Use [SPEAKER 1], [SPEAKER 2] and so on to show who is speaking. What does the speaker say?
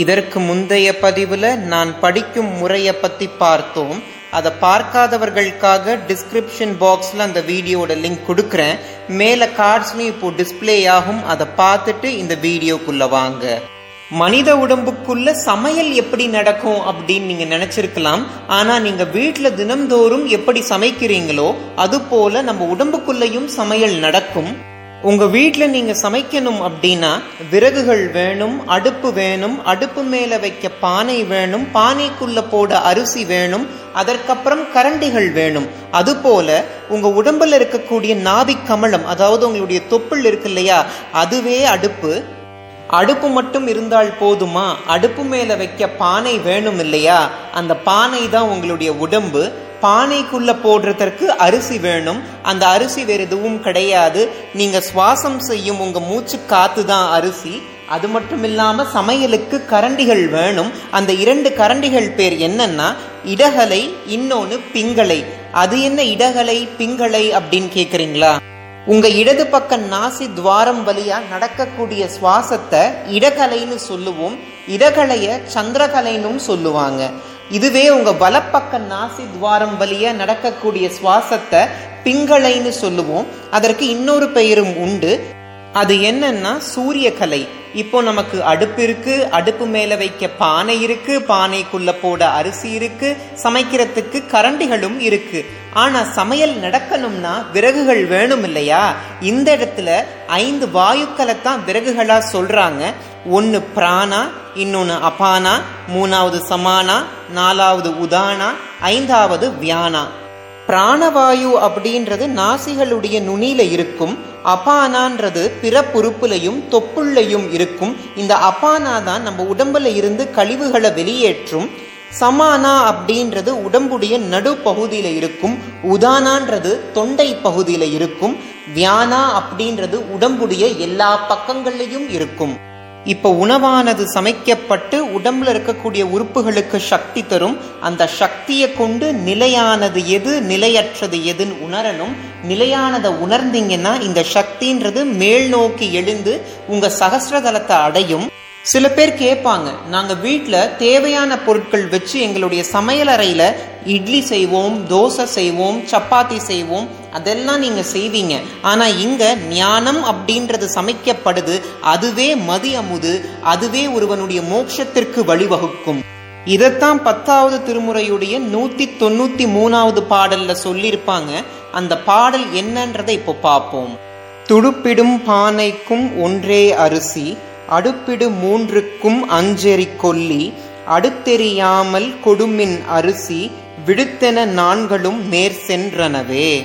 [SPEAKER 1] இதற்கு முந்தைய பதிவில் நான் படிக்கும் முறையை பற்றி பார்த்தோம். அதை பார்க்காதவர்களுக்காக டிஸ்கிரிப்ஷன் பாக்ஸில் அந்த வீடியோட லிங்க் கொடுக்குறேன். மேலே கார்ட்ஸ்லையும் இப்போ டிஸ்பிளே ஆகும். அதை பார்த்துட்டு இந்த வீடியோக்குள்ளே வாங்க. மனித உடம்புக்குள்ள சமையல் எப்படி நடக்கும் அப்படின்னு நீங்க நினைச்சிருக்கலாம். ஆனா நீங்க வீட்டுல தினம்தோறும் எப்படி சமைக்கிறீங்களோ அது போல நம்ம உடம்புக்குள்ளேயும் சமையல் நடக்கும். உங்கள் வீட்டில் நீங்கள் சமைக்கணும் அப்படின்னா விறகுகள் வேணும் அடுப்பு வேணும் அடுப்பு மேலே வைக்க பானை வேணும் பானைக்குள்ளே போட அரிசி வேணும் அதற்கப்புறம் கரண்டிகள் வேணும். அதுபோல உங்கள் உடம்பில் இருக்கக்கூடிய நாபிக் கமலம் அதாவது உங்களுடைய தொப்புள் இருக்கு இல்லையா அதுவே அடுப்பு. அடுப்பு மட்டும் இருந்தால் போதுமா? அடுப்பு மேலே வைக்க பானை வேணும் இல்லையா? அந்த பானை தான் உங்களுடைய உடம்பு. பானைக்குள்ள போடுறதற்கு அரிசி வேணும். அந்த அரிசி வேறு எதுவும் கிடையாது. நீங்க சுவாசம் செய்யும் உங்க மூச்சு காத்து தான் அரிசி. அது மட்டும் இல்லாம சமையலுக்கு கரண்டிகள் வேணும். அந்த இரண்டு கரண்டிகள் பேர் என்னன்னா இடகலை இன்னொன்னு பிங்களை அது என்ன இடகலை பிங்களை அப்படின்னு கேக்குறீங்களா? உங்க இடது பக்க நாசி துவாரம் வழியா நடக்கக்கூடிய சுவாசத்தை இடகலைன்னு சொல்லுவோம். இடகலைய சந்திரகலைன்னு சொல்லுவாங்க. இதுவே உங்க வலப்பக்க நாசி துவாரம் வழியா நடக்கக்கூடிய சுவாசத்தை பிங்களைன்னு சொல்லுவோம். அதற்கு இன்னொரு பெயரும் உண்டு. அது என்னன்னா சூரிய கலை இப்போ நமக்கு அடுப்பு இருக்கு அடுப்பு மேல வைக்க பானை இருக்கு பானைக்குள்ள போட அரிசி இருக்கு சமைக்கிறதுக்கு கரண்டிகளும் இருக்கு. ஆனா சமையல் நடக்கணும்னா விறகுகள் வேணும் இல்லையா? இந்த இடத்துல ஐந்து வாயுக்களை தான் விறகுகளா சொல்றாங்க. ஒன்னு பிராணா இன்னொன்னு அபானா மூணாவது சமானா நாலாவது உதானா ஐந்தாவது வியானா. பிராணவாயு அப்படின்றது நாசிகளுடைய நுனியில இருக்கும் அபானான்றது பிற பொறுப்புலையும் தொப்புள்ளையும் இருக்கும். இந்த அபானா தான் நம்ம உடம்புல இருந்து கழிவுகளை வெளியேற்றும். சமானா அப்படின்றது உடம்புடைய நடுப்பகுதியில் இருக்கும். உதானான்றது தொண்டை பகுதியில் இருக்கும். வியானா அப்படின்றது உடம்புடைய எல்லா பக்கங்கள்லையும் இருக்கும். இப்போ உணவானது சமைக்கப்பட்டு உடம்புல இருக்கக்கூடிய உறுப்புகளுக்கு சக்தி தரும். அந்த சக்தியை கொண்டு நிலையானது எது நிலையற்றது எதுன்னு உணரணும். நிலையானதை உணர்ந்தீங்கன்னா இந்த சக்தின்றது மேல் நோக்கி எழுந்து உங்க சகசிரதலத்தை அடையும். சில பேர் கேட்பாங்க நாங்க வீட்டில் தேவையான பொருட்கள் வச்சு எங்களுடைய சமையலறையில் இட்லி செய்வோம் தோசை செய்வோம் சப்பாத்தி செய்வோம் அதெல்லாம் நீங்க செய்வீங்க. ஆனா இங்க ஞானம் அப்படின்றது சமைக்கப்படுது. அதுவே மதி அமுது அதுவே ஒருவனுடைய மோட்சத்திற்கு வழிவகுக்கும். இதைத்தான் பத்தாவது திருமுறையுடைய நூத்தி தொண்ணூத்தி மூணாவது பாடல்ல சொல்லியிருப்பாங்க. அந்த பாடல் என்னன்றதை இப்போ பார்ப்போம். துடுப்பிடும் பானைக்கும் ஒன்றே அரிசி அடுப்பிடு மூன்றுக்கும் அஞ்செறி கொல்லி அடுத்தெறியாமல் கொடுமின் அரிசி விடுத்தென நான்களும் நேர் சென்றனவே.